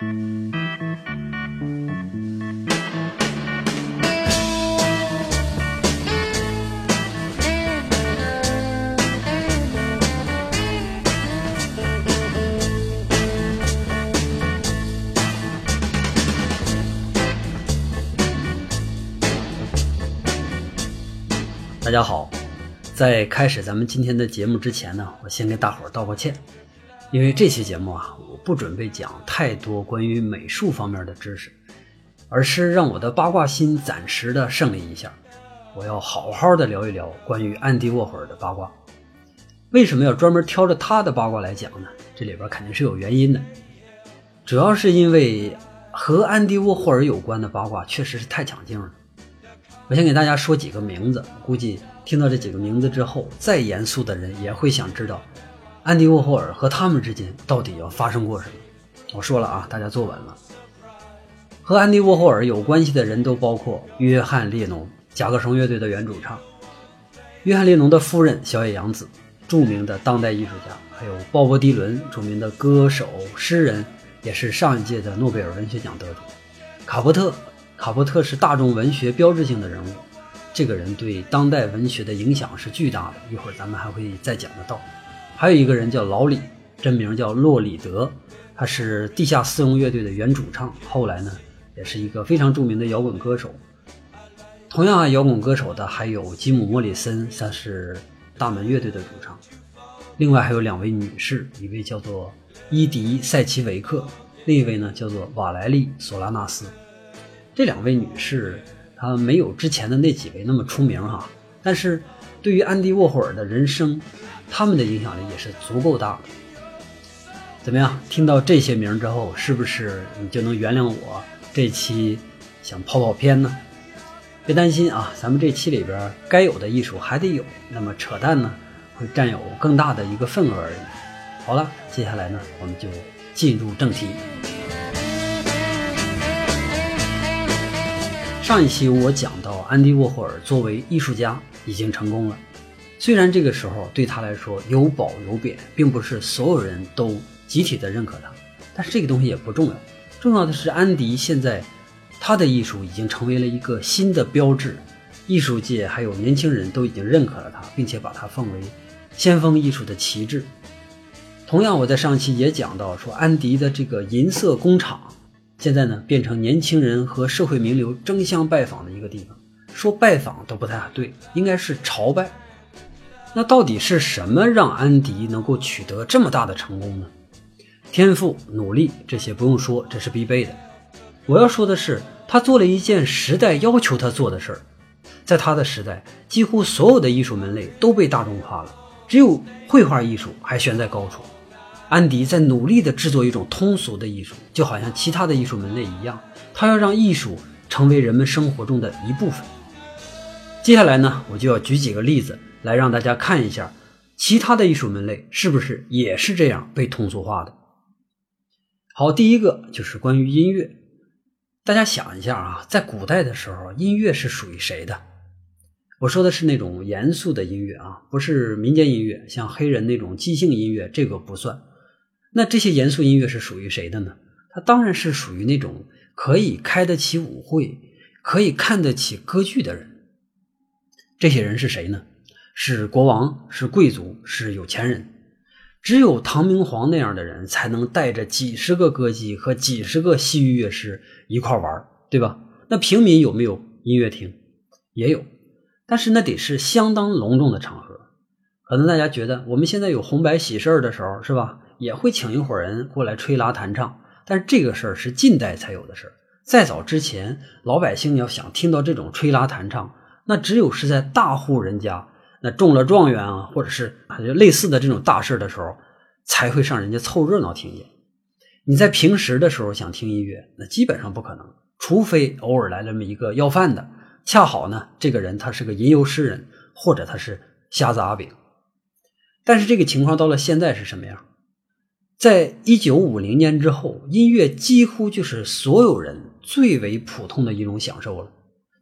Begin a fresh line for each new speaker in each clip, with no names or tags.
大家好，在开始咱们今天的节目之前呢，我先给大伙儿道个歉，因为这期节目啊，我不准备讲太多关于美术方面的知识，而是让我的八卦心暂时的胜利一下。我要好好的聊一聊关于安迪沃霍尔的八卦。为什么要专门挑着他的八卦来讲呢？这里边肯定是有原因的，主要是因为和安迪沃霍尔有关的八卦确实是太抢镜了。我先给大家说几个名字，估计听到这几个名字之后，再严肃的人也会想知道，安迪沃霍尔和他们之间到底要发生过什么。我说了啊，大家坐稳了。和安迪沃霍尔有关系的人都包括约翰列侬，甲壳虫乐队的原主唱；约翰列侬的夫人小野洋子，著名的当代艺术家；还有鲍勃迪伦，著名的歌手、诗人，也是上一届的诺贝尔文学奖得主；卡波特。卡波特是大众文学标志性的人物，这个人对当代文学的影响是巨大的。一会儿咱们还会再讲得到。还有一个人叫老李，真名叫洛里德，他是地下丝绒乐队的原主唱，后来呢也是一个非常著名的摇滚歌手。同样，摇滚歌手的还有吉姆·莫里森，他是大门乐队的主唱。另外还有两位女士，一位叫做伊迪·塞奇维克，另一位呢叫做瓦莱丽·索拉纳斯。这两位女士，她没有之前的那几位那么出名哈，但是对于安迪沃霍尔的人生，他们的影响力也是足够大的。怎么样？听到这些名之后，是不是你就能原谅我这期想跑跑偏呢？别担心啊，咱们这期里边该有的艺术还得有，那么扯淡呢会占有更大的一个份额而已。好了，接下来呢，我们就进入正题。上一期我讲到，安迪沃霍尔作为艺术家已经成功了。虽然这个时候对他来说有褒有贬，并不是所有人都集体的认可他，但是这个东西也不重要。重要的是，安迪现在他的艺术已经成为了一个新的标志，艺术界还有年轻人都已经认可了他，并且把他奉为先锋艺术的旗帜。同样，我在上期也讲到说，安迪的这个银色工厂。现在呢，变成年轻人和社会名流争相拜访的一个地方。说拜访都不太对，应该是朝拜。那到底是什么让安迪能够取得这么大的成功呢？天赋、努力这些不用说，这是必备的。我要说的是，他做了一件时代要求他做的事儿。在他的时代，几乎所有的艺术门类都被大众化了，只有绘画艺术还悬在高处。安迪在努力地制作一种通俗的艺术，就好像其他的艺术门类一样，他要让艺术成为人们生活中的一部分。接下来呢，我就要举几个例子来让大家看一下，其他的艺术门类是不是也是这样被通俗化的。好，第一个就是关于音乐，大家想一下啊，在古代的时候，音乐是属于谁的？我说的是那种严肃的音乐啊，不是民间音乐，像黑人那种即兴音乐，这个不算。那这些严肃音乐是属于谁的呢？它当然是属于那种可以开得起舞会、可以看得起歌剧的人。这些人是谁呢？是国王，是贵族，是有钱人。只有唐明皇那样的人才能带着几十个歌姬和几十个西域乐师一块玩，对吧？那平民有没有音乐厅？也有，但是那得是相当隆重的场合。可能大家觉得我们现在有红白喜事的时候，是吧？也会请一伙人过来吹拉弹唱，但是这个事儿是近代才有的事儿。再早之前，老百姓要想听到这种吹拉弹唱，那只有是在大户人家，那中了状元啊，或者是类似的这种大事的时候，才会上人家凑热闹听见。你在平时的时候想听音乐，那基本上不可能，除非偶尔来这么一个要饭的，恰好呢，这个人他是个吟游诗人，或者他是瞎子阿炳。但是这个情况到了现在是什么样？在一九五零年之后，音乐几乎就是所有人最为普通的一种享受了。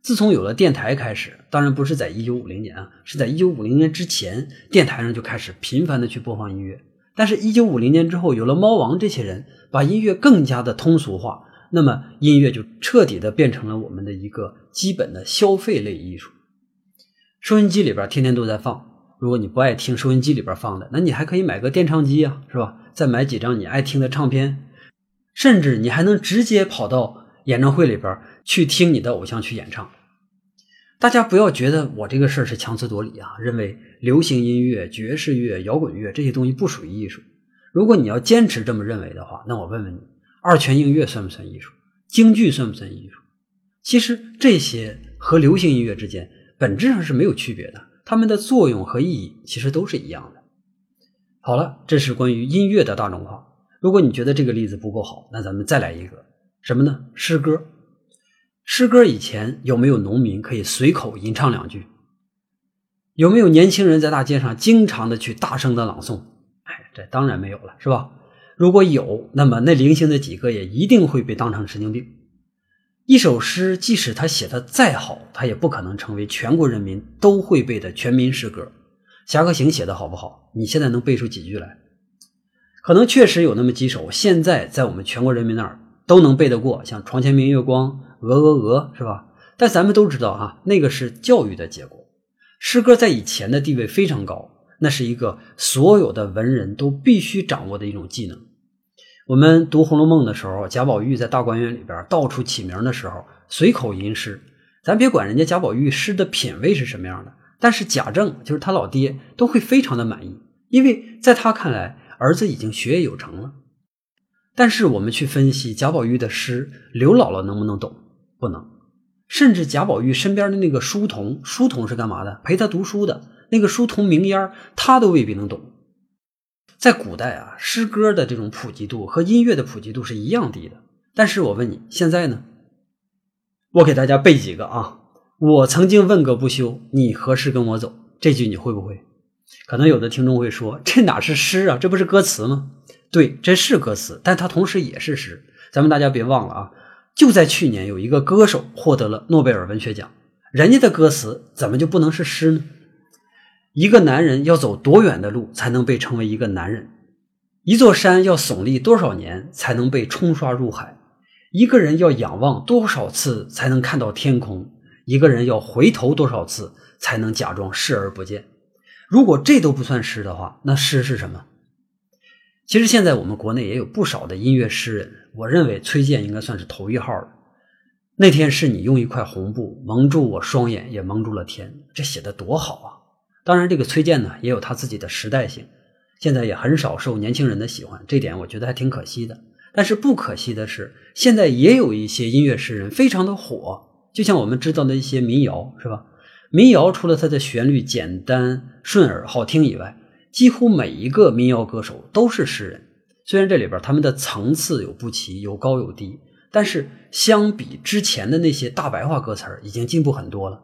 自从有了电台开始，当然不是在一九五零年啊，是在一九五零年之前，电台上就开始频繁的去播放音乐。但是，一九五零年之后，有了猫王这些人，把音乐更加的通俗化，那么音乐就彻底的变成了我们的一个基本的消费类艺术。收音机里边天天都在放，如果你不爱听收音机里边放的，那你还可以买个电唱机呀，是吧？再买几张你爱听的唱片，甚至你还能直接跑到演唱会里边去听你的偶像去演唱。大家不要觉得我这个事儿是强词夺理啊，认为流行音乐、爵士乐、摇滚乐这些东西不属于艺术。如果你要坚持这么认为的话，那我问问你，二泉映月算不算艺术？京剧算不算艺术？其实这些和流行音乐之间本质上是没有区别的，它们的作用和意义其实都是一样的。好了，这是关于音乐的大众化。如果你觉得这个例子不够好，那咱们再来一个什么呢？诗歌。诗歌以前有没有农民可以随口吟唱两句？有没有年轻人在大街上经常的去大声的朗诵？哎，这当然没有了，是吧？如果有，那么那零星的几个也一定会被当成神经病。一首诗，即使他写的再好，他也不可能成为全国人民都会背的全民诗歌。侠客行写的好不好？你现在能背出几句来？可能确实有那么几首，现在在我们全国人民那儿都能背得过，像床前明月光。鹅鹅鹅是吧？但咱们都知道啊，那个是教育的结果。诗歌在以前的地位非常高，那是一个所有的文人都必须掌握的一种技能。我们读《红楼梦》的时候，贾宝玉在大观园里边到处起名的时候，随口吟诗。咱别管人家贾宝玉诗的品味是什么样的，但是贾政就是他老爹都会非常的满意，因为在他看来，儿子已经学业有成了。但是我们去分析贾宝玉的诗，刘姥姥能不能懂？不能，甚至贾宝玉身边的那个书童，书童是干嘛的？陪他读书的那个书童名烟他都未必能懂。在古代啊，诗歌的这种普及度和音乐的普及度是一样低的。但是我问你，现在呢？我给大家背几个啊。我曾经问个不休，你何时跟我走？这句你会不会？可能有的听众会说，这哪是诗啊？这不是歌词吗？对，这是歌词，但它同时也是诗。咱们大家别忘了啊。就在去年，有一个歌手获得了诺贝尔文学奖，人家的歌词怎么就不能是诗呢？一个男人要走多远的路才能被称为一个男人？一座山要耸立多少年才能被冲刷入海？一个人要仰望多少次才能看到天空？一个人要回头多少次才能假装视而不见？如果这都不算诗的话，那诗是什么？其实现在我们国内也有不少的音乐诗人，我认为崔健应该算是头一号的。那天是你用一块红布蒙住我双眼，也蒙住了天，这写的多好啊！当然，这个崔健呢也有他自己的时代性，现在也很少受年轻人的喜欢，这点我觉得还挺可惜的。但是不可惜的是，现在也有一些音乐诗人非常的火，就像我们知道的一些民谣，是吧？民谣除了它的旋律简单顺耳好听以外，几乎每一个民谣歌手都是诗人，虽然这里边他们的层次有不齐，有高有低，但是相比之前的那些大白话歌词，已经进步很多了。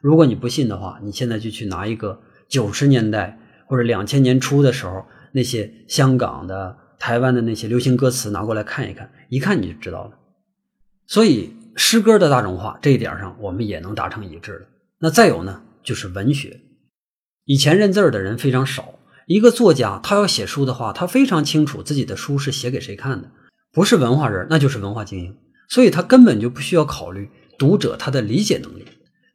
如果你不信的话，你现在就去拿一个九十年代或者两千年初的时候那些香港的、台湾的那些流行歌词拿过来看一看，一看你就知道了。所以诗歌的大众化这一点上，我们也能达成一致了。那再有呢，就是文学，以前认字儿的人非常少。一个作家，他要写书的话，他非常清楚自己的书是写给谁看的，不是文化人，那就是文化精英，所以他根本就不需要考虑读者他的理解能力，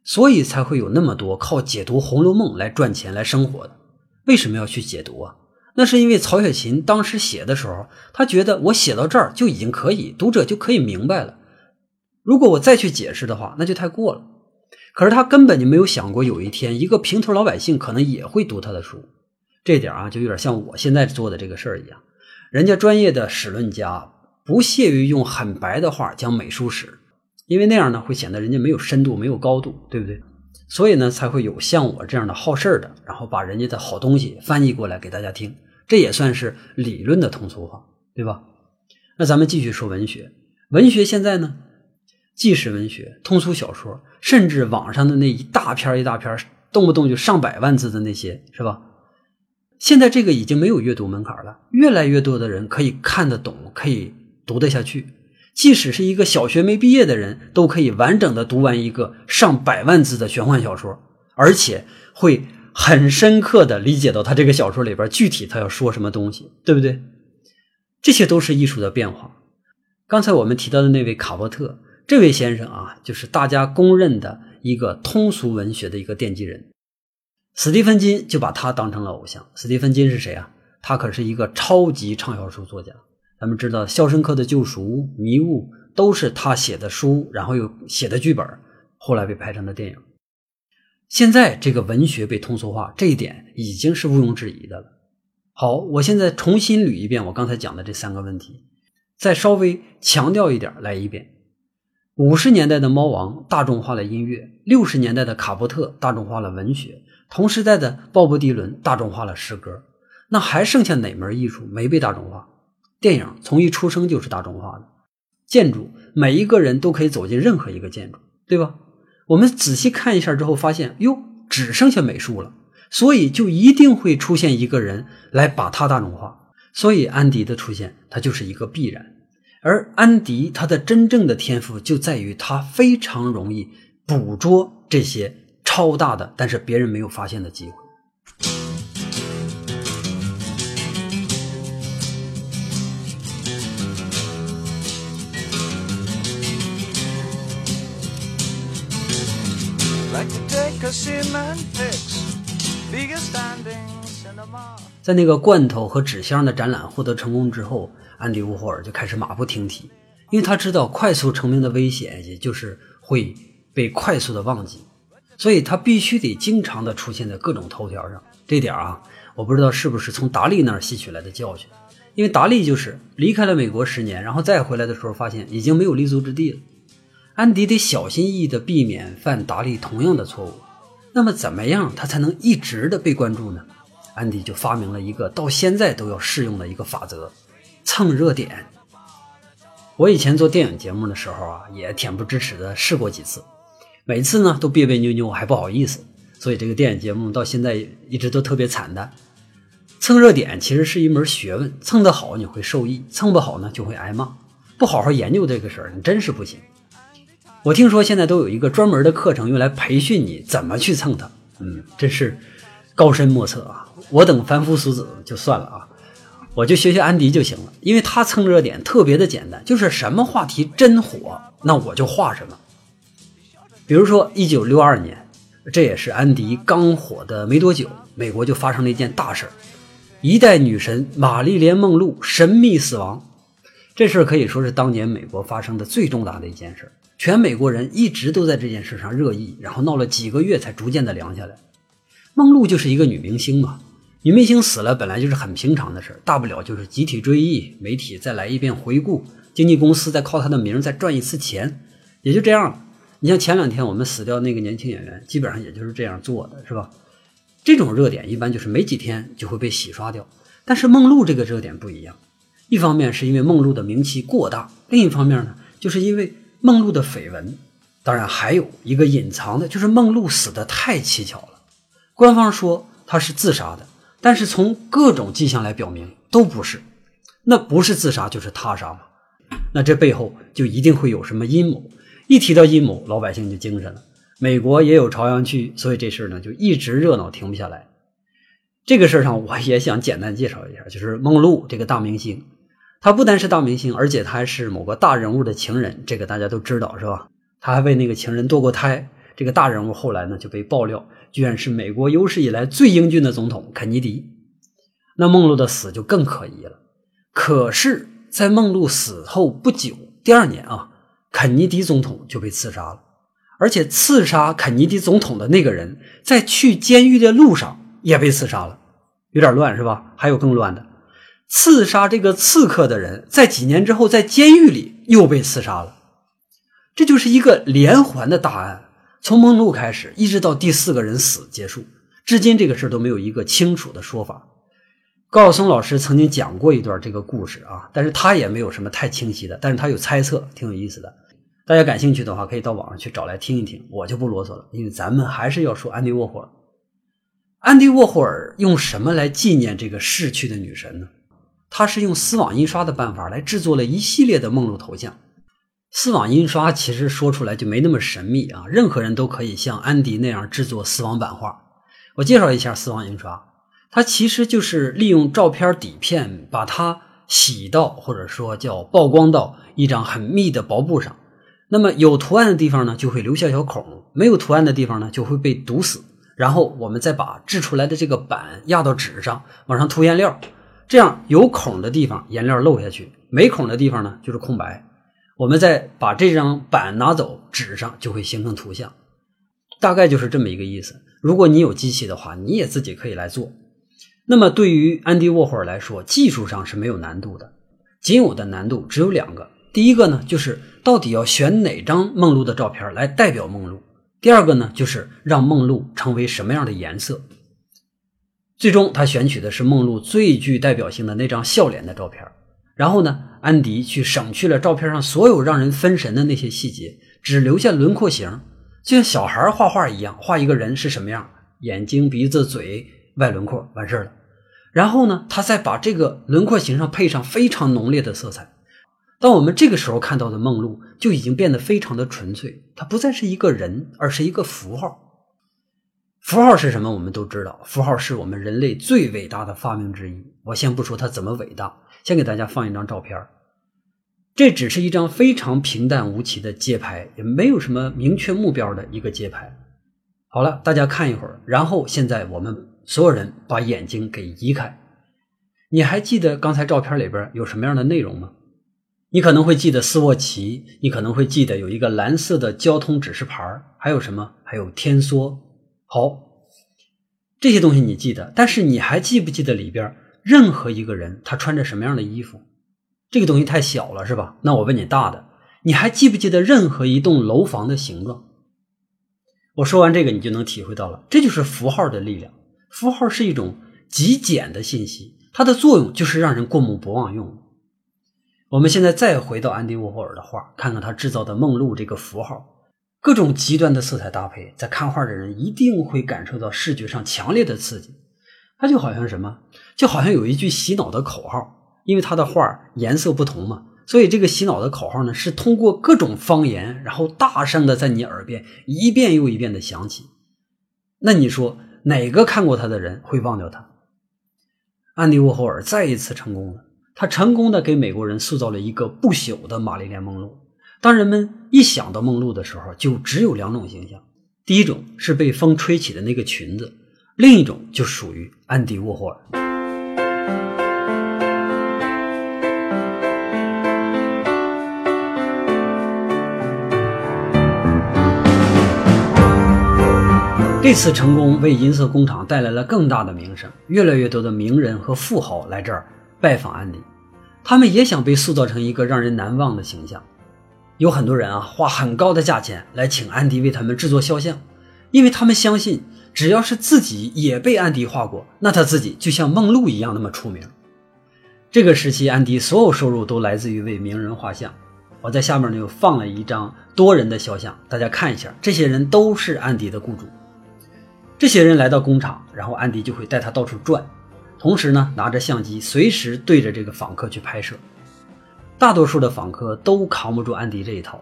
所以才会有那么多靠解读《红楼梦》来赚钱来生活的。为什么要去解读啊？那是因为曹雪芹当时写的时候，他觉得我写到这儿就已经可以，读者就可以明白了。如果我再去解释的话，那就太过了。可是他根本就没有想过，有一天一个平头老百姓可能也会读他的书。这点啊，就有点像我现在做的这个事儿一样。人家专业的史论家不屑于用很白的话讲美术史，因为那样呢会显得人家没有深度、没有高度，对不对？所以呢，才会有像我这样的好事儿的，然后把人家的好东西翻译过来给大家听。这也算是理论的通俗化，对吧？那咱们继续说文学。文学现在呢，纪实文学、通俗小说，甚至网上的那一大篇一大篇，动不动就上百万字的那些，是吧？现在这个已经没有阅读门槛了，越来越多的人可以看得懂，可以读得下去。即使是一个小学没毕业的人，都可以完整的读完一个上百万字的玄幻小说，而且会很深刻的理解到他这个小说里边具体他要说什么东西，对不对？这些都是艺术的变化。刚才我们提到的那位卡波特，这位先生啊，就是大家公认的一个通俗文学的一个奠基人。史蒂芬金就把他当成了偶像。史蒂芬金是谁啊？他可是一个超级畅销书作家。咱们知道《肖申克的救赎》《迷雾》都是他写的书，然后又写的剧本，后来被拍成了电影。现在这个文学被通俗化，这一点已经是毋庸置疑的了。好，我现在重新捋一遍我刚才讲的这三个问题，再稍微强调一点来一遍。五十年代的猫王大众化了音乐，六十年代的卡波特大众化了文学，同时代的鲍勃迪伦大众化了诗歌。那还剩下哪门艺术没被大众化？电影从一出生就是大众化的，建筑每一个人都可以走进任何一个建筑，对吧？我们仔细看一下之后，发现哟，只剩下美术了，所以就一定会出现一个人来把它大众化。所以安迪的出现，它就是一个必然。而安迪他的真正的天赋就在于他非常容易捕捉这些超大的，但是别人没有发现的机会。在那个罐头和纸箱的展览获得成功之后，安迪沃霍尔就开始马不停蹄，因为他知道快速成名的危险，也就是会被快速的忘记，所以他必须得经常的出现在各种头条上。这点啊，我不知道是不是从达利那儿吸取来的教训，因为达利就是离开了美国十年，然后再回来的时候，发现已经没有立足之地了。安迪得小心翼翼地避免犯达利同样的错误。那么，怎么样他才能一直的被关注呢？安迪就发明了一个到现在都要适用的一个法则：蹭热点。我以前做电影节目的时候啊，也恬不知耻的试过几次，每次呢都别别扭扭，还不好意思。所以这个电影节目到现在一直都特别惨淡。蹭热点其实是一门学问，蹭得好你会受益，蹭不好呢就会挨骂。不好好研究这个事儿，你真是不行。我听说现在都有一个专门的课程用来培训你怎么去蹭它，嗯，真是高深莫测啊！我等凡夫俗子就算了啊，我就学学安迪就行了，因为他蹭热点特别的简单，就是什么话题真火，那我就画什么。比如说一九六二年，这也是安迪刚火的没多久，美国就发生了一件大事儿：一代女神玛丽莲梦露神秘死亡。这事儿可以说是当年美国发生的最重大的一件事。全美国人一直都在这件事上热议，然后闹了几个月才逐渐的凉下来。梦露就是一个女明星嘛，女明星死了本来就是很平常的事大不了就是集体追忆，媒体再来一遍回顾，经纪公司再靠她的名再赚一次钱，也就这样了。你像前两天我们死掉那个年轻演员，基本上也就是这样做的，是吧？这种热点一般就是没几天就会被洗刷掉，但是梦露这个热点不一样，一方面是因为梦露的名气过大，另一方面呢，就是因为。梦露的绯闻，当然还有一个隐藏的，就是梦露死的太蹊跷了。官方说她是自杀的，但是从各种迹象来表明都不是。那不是自杀就是他杀嘛？那这背后就一定会有什么阴谋。一提到阴谋，老百姓就精神了。美国也有朝阳区，所以这事呢就一直热闹停不下来。这个事儿上我也想简单介绍一下，就是梦露这个大明星。他不单是大明星，而且他还是某个大人物的情人，这个大家都知道是吧？他还为那个情人堕过胎。这个大人物后来呢就被爆料，居然是美国有史以来最英俊的总统肯尼迪。那梦露的死就更可疑了。可是，在梦露死后不久，第二年啊，肯尼迪总统就被刺杀了，而且刺杀肯尼迪总统的那个人在去监狱的路上也被刺杀了，有点乱是吧？还有更乱的。刺杀这个刺客的人，在几年之后，在监狱里又被刺杀了。这就是一个连环的大案，从梦露开始，一直到第四个人死结束，至今这个事都没有一个清楚的说法。高晓松老师曾经讲过一段这个故事啊，但是他也没有什么太清晰的，但是他有猜测，挺有意思的。大家感兴趣的话，可以到网上去找来听一听，我就不啰嗦了，因为咱们还是要说安迪沃霍尔。安迪沃霍尔用什么来纪念这个逝去的女神呢？他是用丝网印刷的办法来制作了一系列的梦露头像。丝网印刷其实说出来就没那么神秘啊，任何人都可以像安迪那样制作丝网版画。我介绍一下丝网印刷，它其实就是利用照片底片把它洗到或者说叫曝光到一张很密的薄布上。那么有图案的地方呢，就会留下小孔；没有图案的地方呢，就会被堵死。然后我们再把制出来的这个板压到纸上，往上涂颜料，这样有孔的地方颜料漏下去，没孔的地方呢就是空白。我们再把这张板拿走，纸上就会形成图像。大概就是这么一个意思。如果你有机器的话，你也自己可以来做。那么对于安迪沃霍尔来说，技术上是没有难度的，仅有的难度只有两个。第一个呢，就是到底要选哪张梦露的照片来代表梦露；第二个呢，就是让梦露成为什么样的颜色。最终，他选取的是梦露最具代表性的那张笑脸的照片。然后呢，安迪去省去了照片上所有让人分神的那些细节，只留下轮廓形，就像小孩画画一样，画一个人是什么样，眼睛、鼻子、嘴、外轮廓，完事了。然后呢，他再把这个轮廓形上配上非常浓烈的色彩。当我们这个时候看到的梦露就已经变得非常的纯粹，它不再是一个人，而是一个符号。符号是什么？我们都知道，符号是我们人类最伟大的发明之一。我先不说它怎么伟大，先给大家放一张照片这只是一张非常平淡无奇的街牌，也没有什么明确目标的一个街牌。好了，大家看一会儿，然后现在我们所有人把眼睛给移开。你还记得刚才照片里边有什么样的内容吗？你可能会记得斯沃琪，你可能会记得有一个蓝色的交通指示牌还有什么？还有天梭。好，这些东西你记得，但是你还记不记得里边任何一个人他穿着什么样的衣服？这个东西太小了，是吧？那我问你大的，你还记不记得任何一栋楼房的形状？我说完这个，你就能体会到了，这就是符号的力量。符号是一种极简的信息，它的作用就是让人过目不忘用。我们现在再回到安迪沃霍尔的画，看看他制造的梦露这个符号，各种极端的色彩搭配，在看画的人一定会感受到视觉上强烈的刺激。它就好像什么，就好像有一句洗脑的口号，因为他的画颜色不同嘛，所以这个洗脑的口号呢，是通过各种方言，然后大声的在你耳边一遍又一遍的响起。那你说哪个看过他的人会忘掉他？安迪沃霍尔再一次成功了。他成功的给美国人塑造了一个不朽的玛丽莲梦露。当人们一想到梦露的时候，就只有两种形象：第一种是被风吹起的那个裙子，另一种就属于安迪沃霍尔。这次成功为银色工厂带来了更大的名声，越来越多的名人和富豪来这儿。拜访安迪，他们也想被塑造成一个让人难忘的形象。有很多人啊，花很高的价钱来请安迪为他们制作肖像，因为他们相信，只要是自己也被安迪画过，那他自己就像梦露一样那么出名。这个时期，安迪所有收入都来自于为名人画像。我在下面呢又放了一张多人的肖像，大家看一下，这些人都是安迪的雇主。这些人来到工厂，然后安迪就会带他到处转。同时呢，拿着相机，随时对着这个访客去拍摄。大多数的访客都扛不住安迪这一套，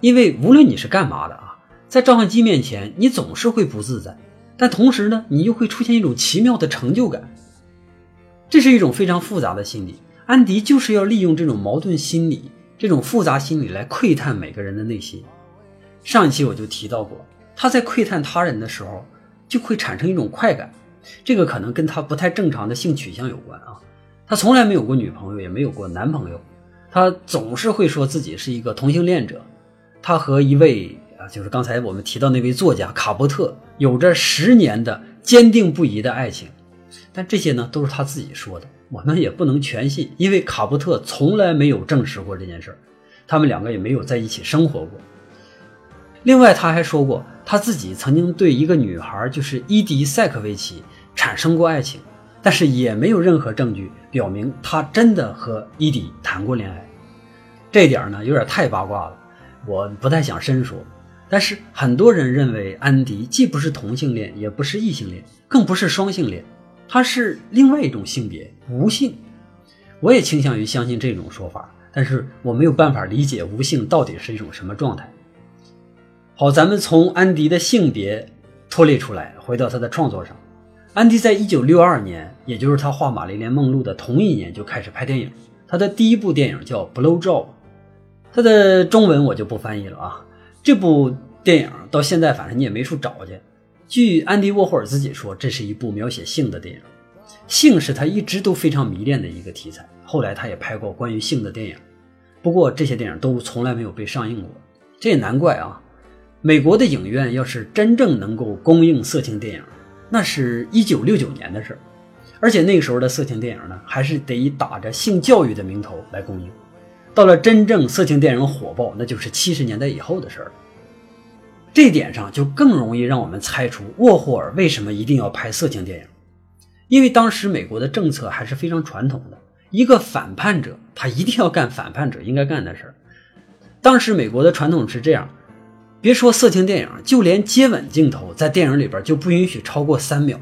因为无论你是干嘛的啊，在照相机面前，你总是会不自在，但同时呢，你又会出现一种奇妙的成就感。这是一种非常复杂的心理。安迪就是要利用这种矛盾心理、这种复杂心理来窥探每个人的内心。上一期我就提到过，他在窥探他人的时候，就会产生一种快感。这个可能跟他不太正常的性取向有关啊，他从来没有过女朋友，也没有过男朋友，他总是会说自己是一个同性恋者。他和一位啊，就是刚才我们提到那位作家卡波特，有着十年的坚定不移的爱情。但这些呢，都是他自己说的，我们也不能全信，因为卡波特从来没有证实过这件事儿，他们两个也没有在一起生活过。另外，他还说过，他自己曾经对一个女孩，就是伊迪塞克维奇。产生过爱情，但是也没有任何证据表明他真的和伊迪谈过恋爱。这点呢有点太八卦了，我不太想深说。但是很多人认为安迪既不是同性恋，也不是异性恋，更不是双性恋，他是另外一种性别无性。我也倾向于相信这种说法，但是我没有办法理解无性到底是一种什么状态。好，咱们从安迪的性别脱离出来，回到他的创作上。安迪在一九六二年，也就是他画《玛丽莲梦露》的同一年就开始拍电影。他的第一部电影叫《Blow Job》，他的中文我就不翻译了啊。这部电影到现在反正你也没处找去。据安迪沃霍尔自己说，这是一部描写性的电影，性是他一直都非常迷恋的一个题材。后来他也拍过关于性的电影，不过这些电影都从来没有被上映过。这也难怪啊。美国的影院要是真正能够供应色情电影，那是一九六九年的事儿，而且那个时候的色情电影呢，还是得以打着性教育的名头来供应。到了真正色情电影火爆，那就是七十年代以后的事儿了。这点上就更容易让我们猜出沃霍尔为什么一定要拍色情电影，因为当时美国的政策还是非常传统的，一个反叛者他一定要干反叛者应该干的事儿。当时美国的传统是这样。别说色情电影，就连接吻镜头在电影里边就不允许超过三秒。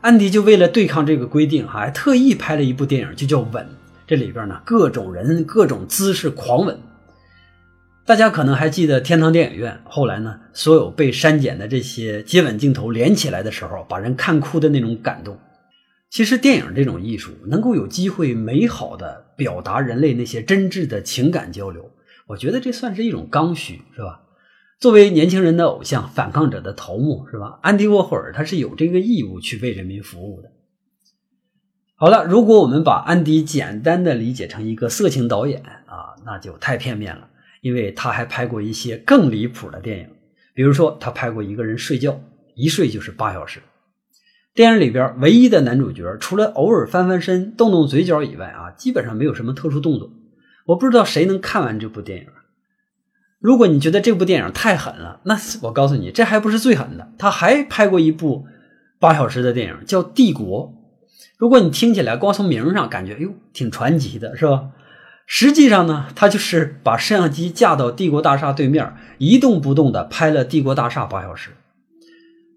安迪就为了对抗这个规定，还特意拍了一部电影，就叫《吻》。这里边呢，各种人、各种姿势狂吻。大家可能还记得天堂电影院后来呢，所有被删减的这些接吻镜头连起来的时候，把人看哭的那种感动。其实电影这种艺术，能够有机会美好的表达人类那些真挚的情感交流，我觉得这算是一种刚需，是吧？作为年轻人的偶像，反抗者的头目，是吧？安迪沃霍尔他是有这个义务去为人民服务的。好了，如果我们把安迪简单的理解成一个色情导演啊，那就太片面了，因为他还拍过一些更离谱的电影，比如说他拍过一个人睡觉，一睡就是八小时。电影里边唯一的男主角，除了偶尔翻翻身、动动嘴角以外啊，基本上没有什么特殊动作。我不知道谁能看完这部电影。如果你觉得这部电影太狠了，那我告诉你，这还不是最狠的。他还拍过一部八小时的电影，叫《帝国》。如果你听起来光从名上感觉，哎呦，挺传奇的，是吧？实际上呢，他就是把摄像机架到帝国大厦对面，一动不动地拍了帝国大厦八小时。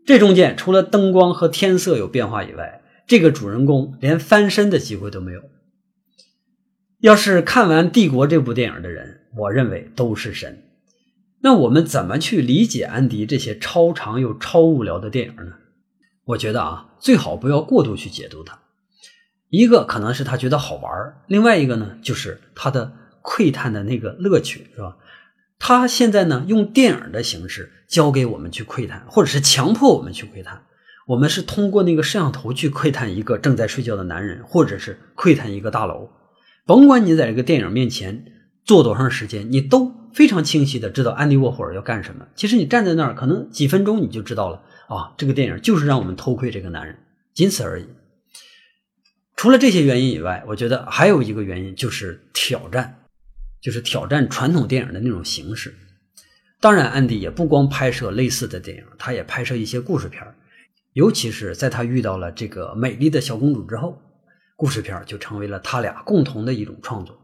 这中间除了灯光和天色有变化以外，这个主人公连翻身的机会都没有。要是看完《帝国》这部电影的人，我认为都是神。那我们怎么去理解安迪这些超长又超无聊的电影呢？我觉得啊，最好不要过度去解读它。一个可能是他觉得好玩另外一个呢，就是他的窥探的那个乐趣，是吧？他现在呢，用电影的形式教给我们去窥探，或者是强迫我们去窥探。我们是通过那个摄像头去窥探一个正在睡觉的男人，或者是窥探一个大楼。甭管你在这个电影面前坐多长时间，你都。非常清晰的知道安迪沃霍尔要干什么。其实你站在那儿，可能几分钟你就知道了啊，这个电影就是让我们偷窥这个男人，仅此而已。除了这些原因以外，我觉得还有一个原因就是挑战，就是挑战传统电影的那种形式。当然，安迪也不光拍摄类似的电影，他也拍摄一些故事片尤其是在他遇到了这个美丽的小公主之后，故事片就成为了他俩共同的一种创作。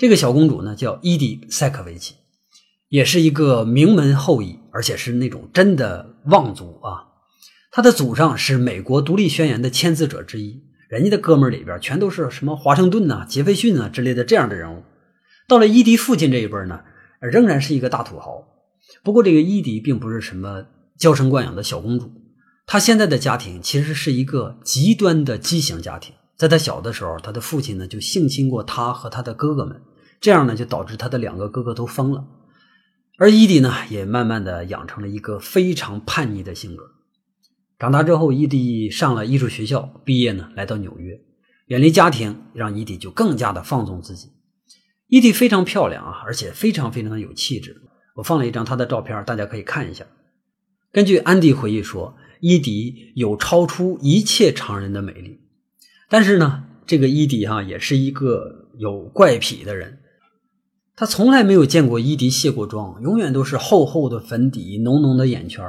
这个小公主呢，叫伊迪塞克维奇，也是一个名门后裔，而且是那种真的望族啊。她的祖上是美国独立宣言的签字者之一，人家的哥们儿里边全都是什么华盛顿呐、杰斐逊啊之类的这样的人物。到了伊迪父亲这一辈呢，仍然是一个大土豪。不过这个伊迪并不是什么娇生惯养的小公主，她现在的家庭其实是一个极端的畸形家庭。在她小的时候，她的父亲呢就性侵过她和她的哥哥们。这样呢，就导致他的两个哥哥都疯了，而伊迪呢，也慢慢的养成了一个非常叛逆的性格。长大之后，伊迪上了艺术学校，毕业呢，来到纽约，远离家庭，让伊迪就更加的放纵自己。伊迪非常漂亮啊，而且非常非常的有气质。我放了一张她的照片，大家可以看一下。根据安迪回忆说，伊迪有超出一切常人的美丽，但是呢，这个伊迪哈也是一个有怪癖的人。他从来没有见过伊迪卸过妆，永远都是厚厚的粉底、浓浓的眼圈。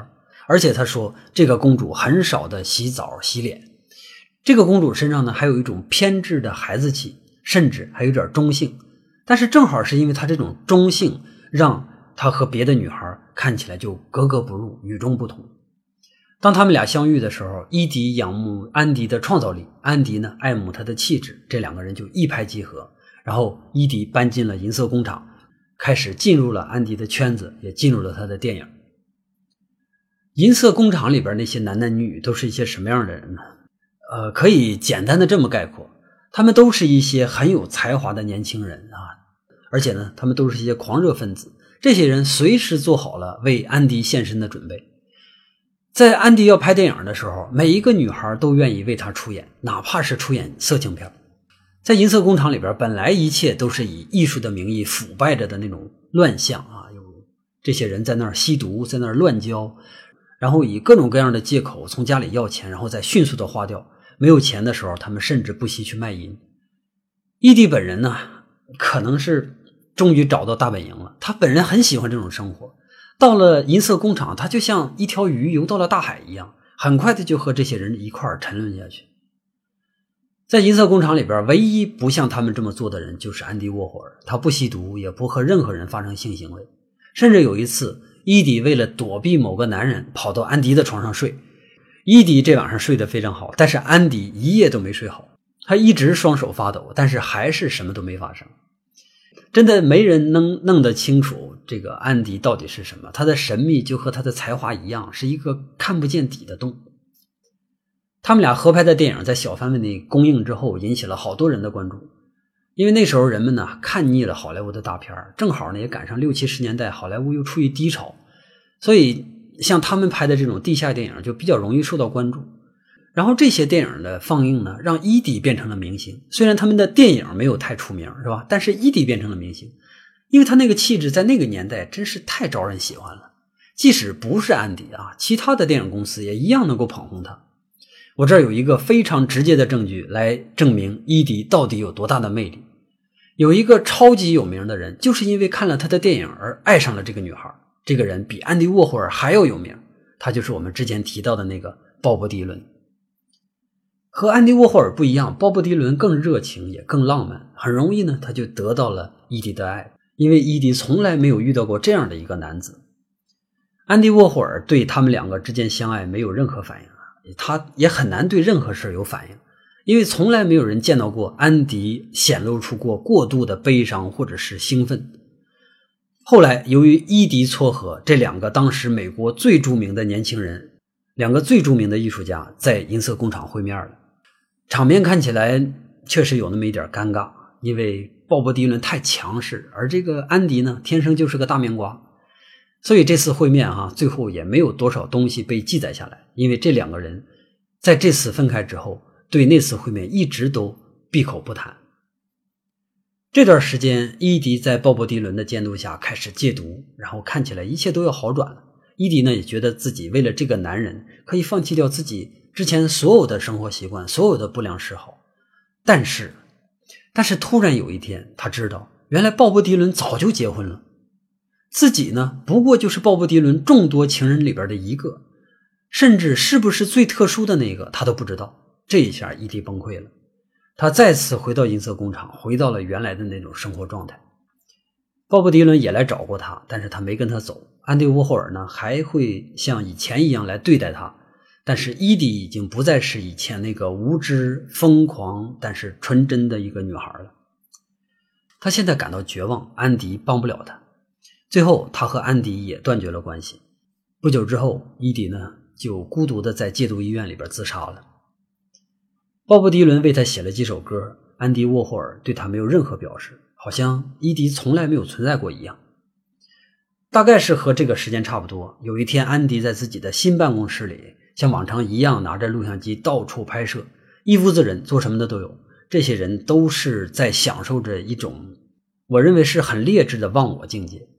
而且他说，这个公主很少的洗澡洗脸。这个公主身上呢，还有一种偏执的孩子气，甚至还有点中性。但是正好是因为她这种中性，让她和别的女孩看起来就格格不入、与众不同。当他们俩相遇的时候，伊迪仰慕安迪的创造力，安迪呢爱慕她的气质，这两个人就一拍即合。然后伊迪搬进了银色工厂，开始进入了安迪的圈子，也进入了他的电影。银色工厂里边那些男男女女都是一些什么样的人呢？呃，可以简单的这么概括，他们都是一些很有才华的年轻人啊，而且呢，他们都是一些狂热分子。这些人随时做好了为安迪献身的准备。在安迪要拍电影的时候，每一个女孩都愿意为他出演，哪怕是出演色情片。在银色工厂里边，本来一切都是以艺术的名义腐败着的那种乱象啊，有这些人在那儿吸毒，在那儿乱交。然后以各种各样的借口从家里要钱，然后再迅速的花掉。没有钱的时候，他们甚至不惜去卖淫。伊迪本人呢，可能是终于找到大本营了。他本人很喜欢这种生活。到了银色工厂，他就像一条鱼游到了大海一样，很快的就和这些人一块沉沦下去。在银色工厂里边，唯一不像他们这么做的人就是安迪沃霍尔。他不吸毒，也不和任何人发生性行为，甚至有一次。伊迪为了躲避某个男人，跑到安迪的床上睡。伊迪这晚上睡得非常好，但是安迪一夜都没睡好，他一直双手发抖，但是还是什么都没发生。真的没人能弄得清楚这个安迪到底是什么，他的神秘就和他的才华一样，是一个看不见底的洞。他们俩合拍的电影在小范围内公映之后，引起了好多人的关注。因为那时候人们呢看腻了好莱坞的大片正好呢也赶上六七十年代好莱坞又处于低潮，所以像他们拍的这种地下电影就比较容易受到关注。然后这些电影的放映呢，让伊迪变成了明星。虽然他们的电影没有太出名，是吧？但是伊迪变成了明星，因为他那个气质在那个年代真是太招人喜欢了。即使不是安迪啊，其他的电影公司也一样能够捧红他。我这儿有一个非常直接的证据来证明伊迪到底有多大的魅力。有一个超级有名的人，就是因为看了他的电影而爱上了这个女孩。这个人比安迪沃霍尔还要有名，他就是我们之前提到的那个鲍勃迪伦。和安迪沃霍尔不一样，鲍勃迪伦更热情也更浪漫，很容易呢他就得到了伊迪的爱，因为伊迪从来没有遇到过这样的一个男子。安迪沃霍尔对他们两个之间相爱没有任何反应。他也很难对任何事有反应，因为从来没有人见到过安迪显露出过过度的悲伤或者是兴奋。后来，由于伊迪撮合，这两个当时美国最著名的年轻人，两个最著名的艺术家在银色工厂会面了，场面看起来确实有那么一点尴尬，因为鲍勃迪伦太强势，而这个安迪呢，天生就是个大面瓜。所以这次会面哈，最后也没有多少东西被记载下来，因为这两个人在这次分开之后，对那次会面一直都闭口不谈。这段时间，伊迪在鲍勃迪伦的监督下开始戒毒，然后看起来一切都要好转了。伊迪呢也觉得自己为了这个男人可以放弃掉自己之前所有的生活习惯、所有的不良嗜好。但是，但是突然有一天，他知道原来鲍勃迪伦早就结婚了。自己呢，不过就是鲍勃迪伦众多情人里边的一个，甚至是不是最特殊的那个，他都不知道。这一下，伊迪崩溃了，他再次回到银色工厂，回到了原来的那种生活状态。鲍勃迪伦也来找过他，但是他没跟他走。安迪沃霍尔呢，还会像以前一样来对待他，但是伊迪已经不再是以前那个无知、疯狂但是纯真的一个女孩了。他现在感到绝望，安迪帮不了他。最后，他和安迪也断绝了关系。不久之后，伊迪呢就孤独的在戒毒医院里边自杀了。鲍勃迪伦为他写了几首歌，安迪沃霍尔对他没有任何表示，好像伊迪从来没有存在过一样。大概是和这个时间差不多。有一天，安迪在自己的新办公室里，像往常一样拿着录像机到处拍摄，一屋子人做什么的都有。这些人都是在享受着一种我认为是很劣质的忘我境界。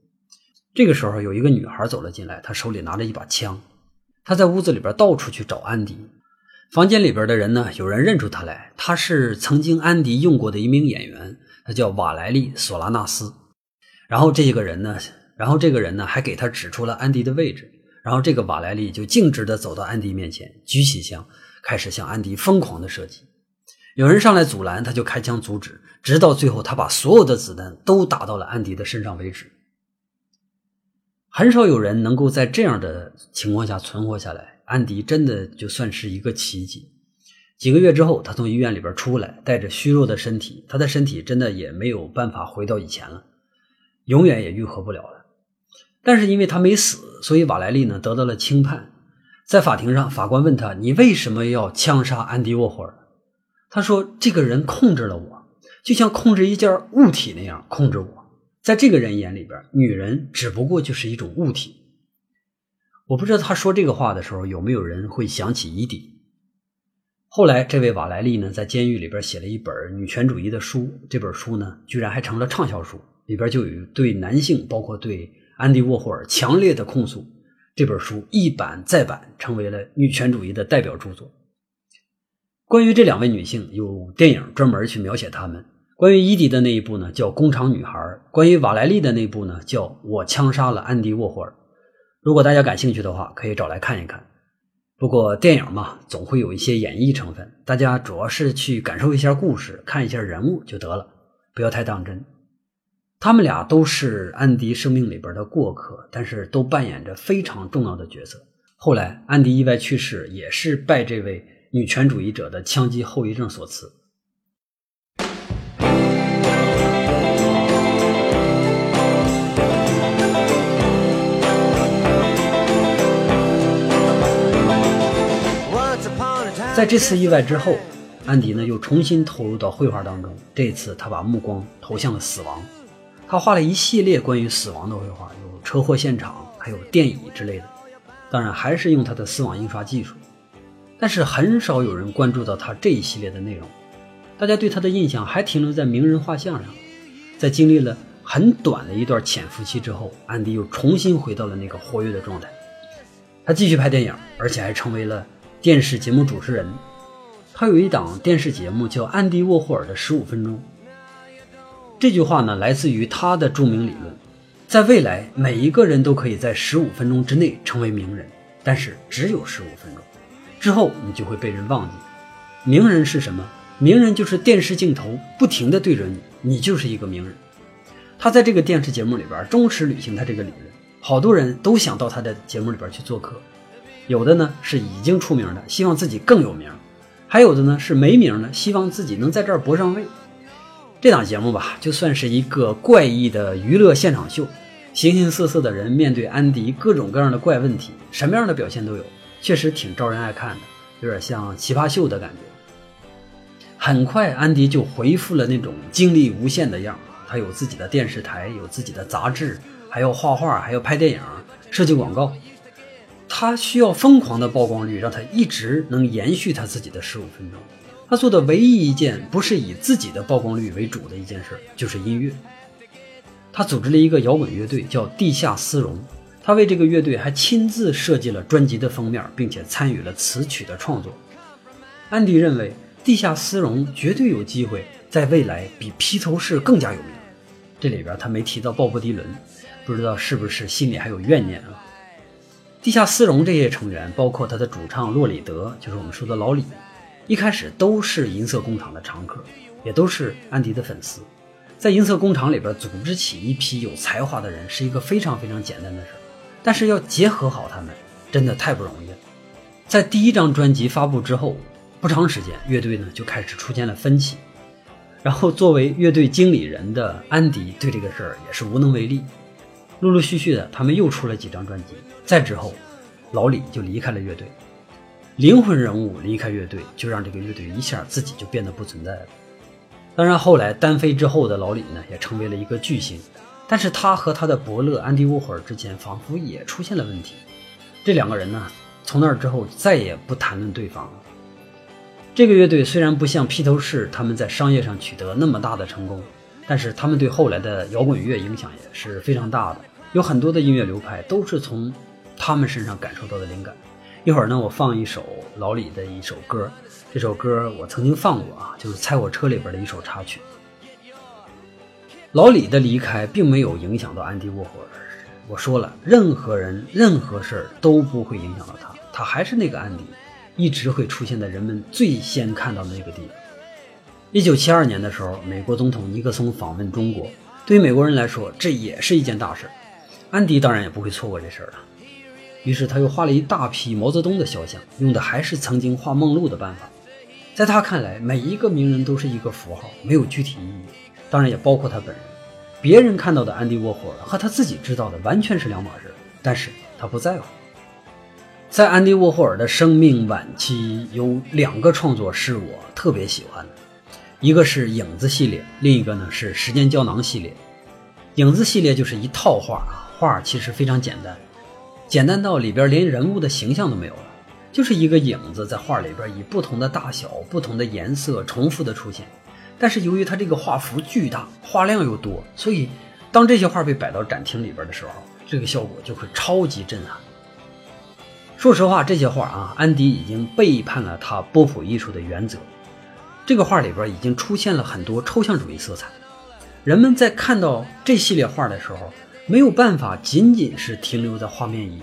这个时候，有一个女孩走了进来，她手里拿着一把枪。她在屋子里边到处去找安迪。房间里边的人呢，有人认出她来，她是曾经安迪用过的一名演员，她叫瓦莱丽·索拉纳斯。然后这个人呢，然后这个人呢，还给她指出了安迪的位置。然后这个瓦莱丽就径直的走到安迪面前，举起枪，开始向安迪疯狂的射击。有人上来阻拦，他就开枪阻止，直到最后他把所有的子弹都打到了安迪的身上为止。很少有人能够在这样的情况下存活下来。安迪真的就算是一个奇迹。几个月之后，他从医院里边出来，带着虚弱的身体，他的身体真的也没有办法回到以前了，永远也愈合不了了。但是因为他没死，所以瓦莱丽呢得到了轻判。在法庭上，法官问他：“你为什么要枪杀安迪沃霍尔？”他说：“这个人控制了我，就像控制一件物体那样控制我。在这个人眼里边，女人只不过就是一种物体。”我不知道他说这个话的时候有没有人会想起伊迪。后来，这位瓦莱丽呢，在监狱里边写了一本女权主义的书，这本书呢，居然还成了畅销书，里边就有对男性，包括对安迪沃霍尔强烈的控诉。这本书一版再版，成为了女权主义的代表著作。关于这两位女性，有电影专门去描写她们。关于伊迪的那一部呢，叫《工厂女孩》；关于瓦莱丽的那一部呢，叫《我枪杀了安迪沃霍尔》。如果大家感兴趣的话，可以找来看一看。不过电影嘛，总会有一些演绎成分，大家主要是去感受一下故事，看一下人物就得了，不要太当真。他们俩都是安迪生命里边的过客，但是都扮演着非常重要的角色。后来安迪意外去世，也是拜这位女权主义者的枪击后遗症所赐。在这次意外之后，安迪呢又重新投入到绘画当中。这次他把目光投向了死亡。他画了一系列关于死亡的绘画，有车祸现场，还有电椅之类的。当然，还是用他的丝网印刷技术。但是很少有人关注到他这一系列的内容。大家对他的印象还停留在名人画像上。在经历了很短的一段潜伏期之后，安迪又重新回到了那个活跃的状态。他继续拍电影，而且还成为了电视节目主持人。他有一档电视节目叫《安迪沃霍尔的十五分钟》。这句话呢，来自于他的著名理论，在未来，每一个人都可以在十五分钟之内成为名人，但是只有十五分钟，之后你就会被人忘记。名人是什么？名人就是电视镜头不停地对着你，你就是一个名人。他在这个电视节目里边忠实履行他这个理论，好多人都想到他的节目里边去做客，有的呢是已经出名的，希望自己更有名，还有的呢是没名的，希望自己能在这儿搏上位。这档节目吧，就算是一个怪异的娱乐现场秀，形形色色的人面对安迪各种各样的怪问题，什么样的表现都有，确实挺招人爱看的，有点像奇葩秀的感觉。很快，安迪就恢复了那种精力无限的样他有自己的电视台，有自己的杂志，还要画画，还要拍电影、设计广告。他需要疯狂的曝光率，让他一直能延续他自己的十五分钟。他做的唯一一件不是以自己的曝光率为主的一件事，就是音乐。他组织了一个摇滚乐队，叫地下丝绒。他为这个乐队还亲自设计了专辑的封面，并且参与了词曲的创作。安迪认为，地下丝绒绝对有机会在未来比披头士更加有名。这里边他没提到鲍勃迪伦，不知道是不是心里还有怨念啊？地下丝绒这些成员，包括他的主唱洛里德，就是我们说的老李。一开始都是银色工厂的常客，也都是安迪的粉丝。在银色工厂里边组织起一批有才华的人，是一个非常非常简单的事儿。但是要结合好他们，真的太不容易了。在第一张专辑发布之后，不长时间，乐队呢就开始出现了分歧。然后作为乐队经理人的安迪对这个事儿也是无能为力。陆陆续续的，他们又出了几张专辑。再之后，老李就离开了乐队。灵魂人物离开乐队，就让这个乐队一下自己就变得不存在了。当然，后来单飞之后的老李呢，也成为了一个巨星。但是他和他的伯乐安迪沃霍尔之间仿佛也出现了问题。这两个人呢，从那之后再也不谈论对方了。这个乐队虽然不像披头士他们在商业上取得那么大的成功，但是他们对后来的摇滚乐影响也是非常大的。有很多的音乐流派都是从他们身上感受到的灵感。一会儿呢，我放一首老李的一首歌，这首歌我曾经放过啊，就是《猜火车》里边的一首插曲。老李的离开并没有影响到安迪沃霍尔，我说了，任何人、任何事儿都不会影响到他，他还是那个安迪，一直会出现在人们最先看到的那个地方。一九七二年的时候，美国总统尼克松访问中国，对于美国人来说，这也是一件大事。安迪当然也不会错过这事儿了。于是他又画了一大批毛泽东的肖像，用的还是曾经画梦露的办法。在他看来，每一个名人都是一个符号，没有具体意义。当然也包括他本人。别人看到的安迪沃霍尔和他自己知道的完全是两码事，但是他不在乎。在安迪沃霍尔的生命晚期，有两个创作是我特别喜欢的，一个是影子系列，另一个呢是时间胶囊系列。影子系列就是一套画啊，画其实非常简单，简单到里边连人物的形象都没有了，就是一个影子在画里边以不同的大小、不同的颜色重复的出现。但是由于它这个画幅巨大，画量又多，所以当这些画被摆到展厅里边的时候，这个效果就会超级震撼。说实话，这些画啊，安迪已经背叛了他波普艺术的原则。这个画里边已经出现了很多抽象主义色彩。人们在看到这系列画的时候，没有办法仅仅是停留在画面一。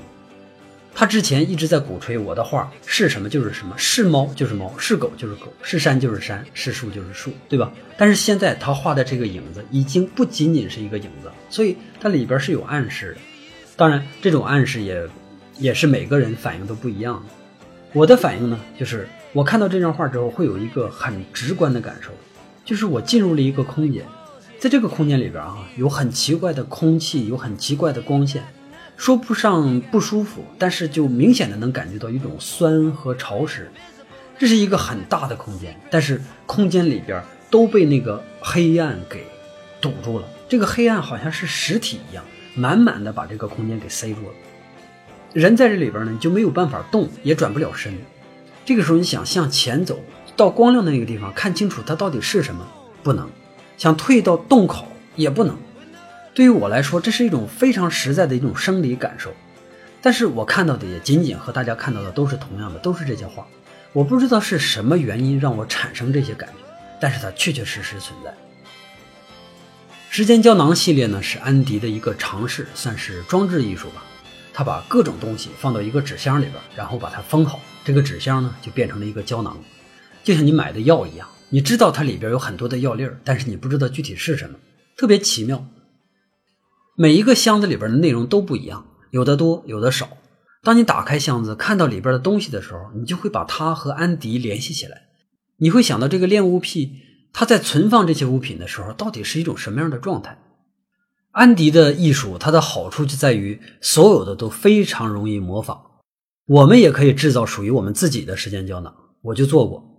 他之前一直在鼓吹我的画是什么就是什么，是猫就是猫，是狗就是狗，是山就是山，是树就是树，对吧？但是现在他画的这个影子已经不仅仅是一个影子，所以它里边是有暗示的。当然，这种暗示也。也是每个人反应都不一样的。我的反应呢，就是我看到这张画之后，会有一个很直观的感受，就是我进入了一个空间，在这个空间里边啊，有很奇怪的空气，有很奇怪的光线，说不上不舒服，但是就明显的能感觉到一种酸和潮湿。这是一个很大的空间，但是空间里边都被那个黑暗给堵住了。这个黑暗好像是实体一样，满满的把这个空间给塞住了。人在这里边呢，就没有办法动，也转不了身。这个时候，你想向前走到光亮的那个地方，看清楚它到底是什么，不能；想退到洞口也不能。对于我来说，这是一种非常实在的一种生理感受。但是我看到的也仅仅和大家看到的都是同样的，都是这些话。我不知道是什么原因让我产生这些感觉，但是它确确实实存在。时间胶囊系列呢，是安迪的一个尝试，算是装置艺术吧。他把各种东西放到一个纸箱里边，然后把它封好。这个纸箱呢，就变成了一个胶囊，就像你买的药一样。你知道它里边有很多的药粒儿，但是你不知道具体是什么，特别奇妙。每一个箱子里边的内容都不一样，有的多，有的少。当你打开箱子，看到里边的东西的时候，你就会把它和安迪联系起来。你会想到这个恋物癖，他在存放这些物品的时候，到底是一种什么样的状态？安迪的艺术，它的好处就在于所有的都非常容易模仿。我们也可以制造属于我们自己的时间胶囊。我就做过。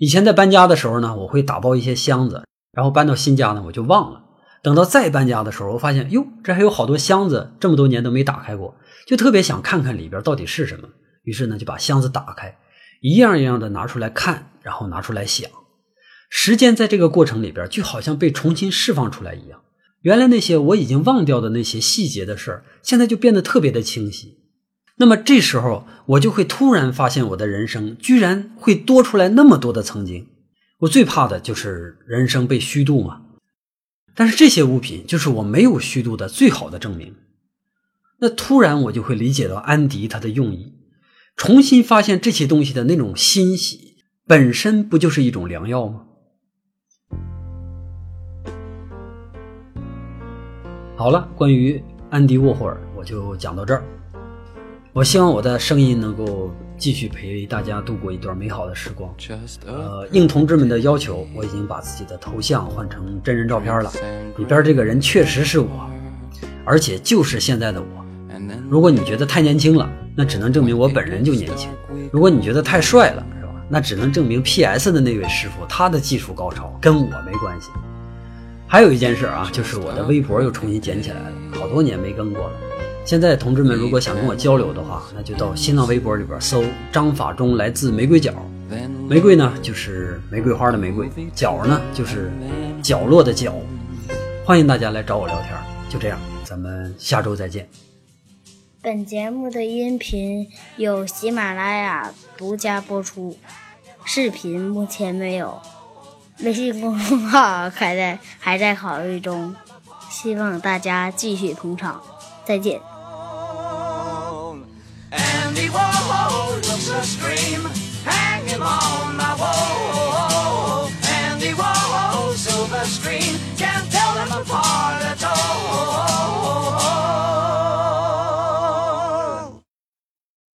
以前在搬家的时候呢，我会打包一些箱子，然后搬到新家呢，我就忘了。等到再搬家的时候，我发现哟，这还有好多箱子，这么多年都没打开过，就特别想看看里边到底是什么。于是呢，就把箱子打开，一样一样的拿出来看，然后拿出来想。时间在这个过程里边，就好像被重新释放出来一样。原来那些我已经忘掉的那些细节的事儿，现在就变得特别的清晰。那么这时候，我就会突然发现，我的人生居然会多出来那么多的曾经。我最怕的就是人生被虚度嘛。但是这些物品就是我没有虚度的最好的证明。那突然我就会理解到安迪他的用意，重新发现这些东西的那种欣喜，本身不就是一种良药吗？好了，关于安迪沃霍尔，我就讲到这儿。我希望我的声音能够继续陪大家度过一段美好的时光。呃，应同志们的要求，我已经把自己的头像换成真人照片了，里边这个人确实是我，而且就是现在的我。如果你觉得太年轻了，那只能证明我本人就年轻；如果你觉得太帅了，是吧？那只能证明 PS 的那位师傅他的技术高超，跟我没关系。还有一件事啊，就是我的微博又重新捡起来了，好多年没更过了。现在同志们如果想跟我交流的话，那就到新浪微博里边搜张法中来自玫瑰角，玫瑰呢就是玫瑰花的玫瑰，角呢就是角落的角。欢迎大家来找我聊天，就这样，咱们下周再见。
本节目的音频由喜马拉雅独家播出，视频目前没有。微信公众号还在还在考虑中，希望大家继续捧场，再见。whoa, looks so strange.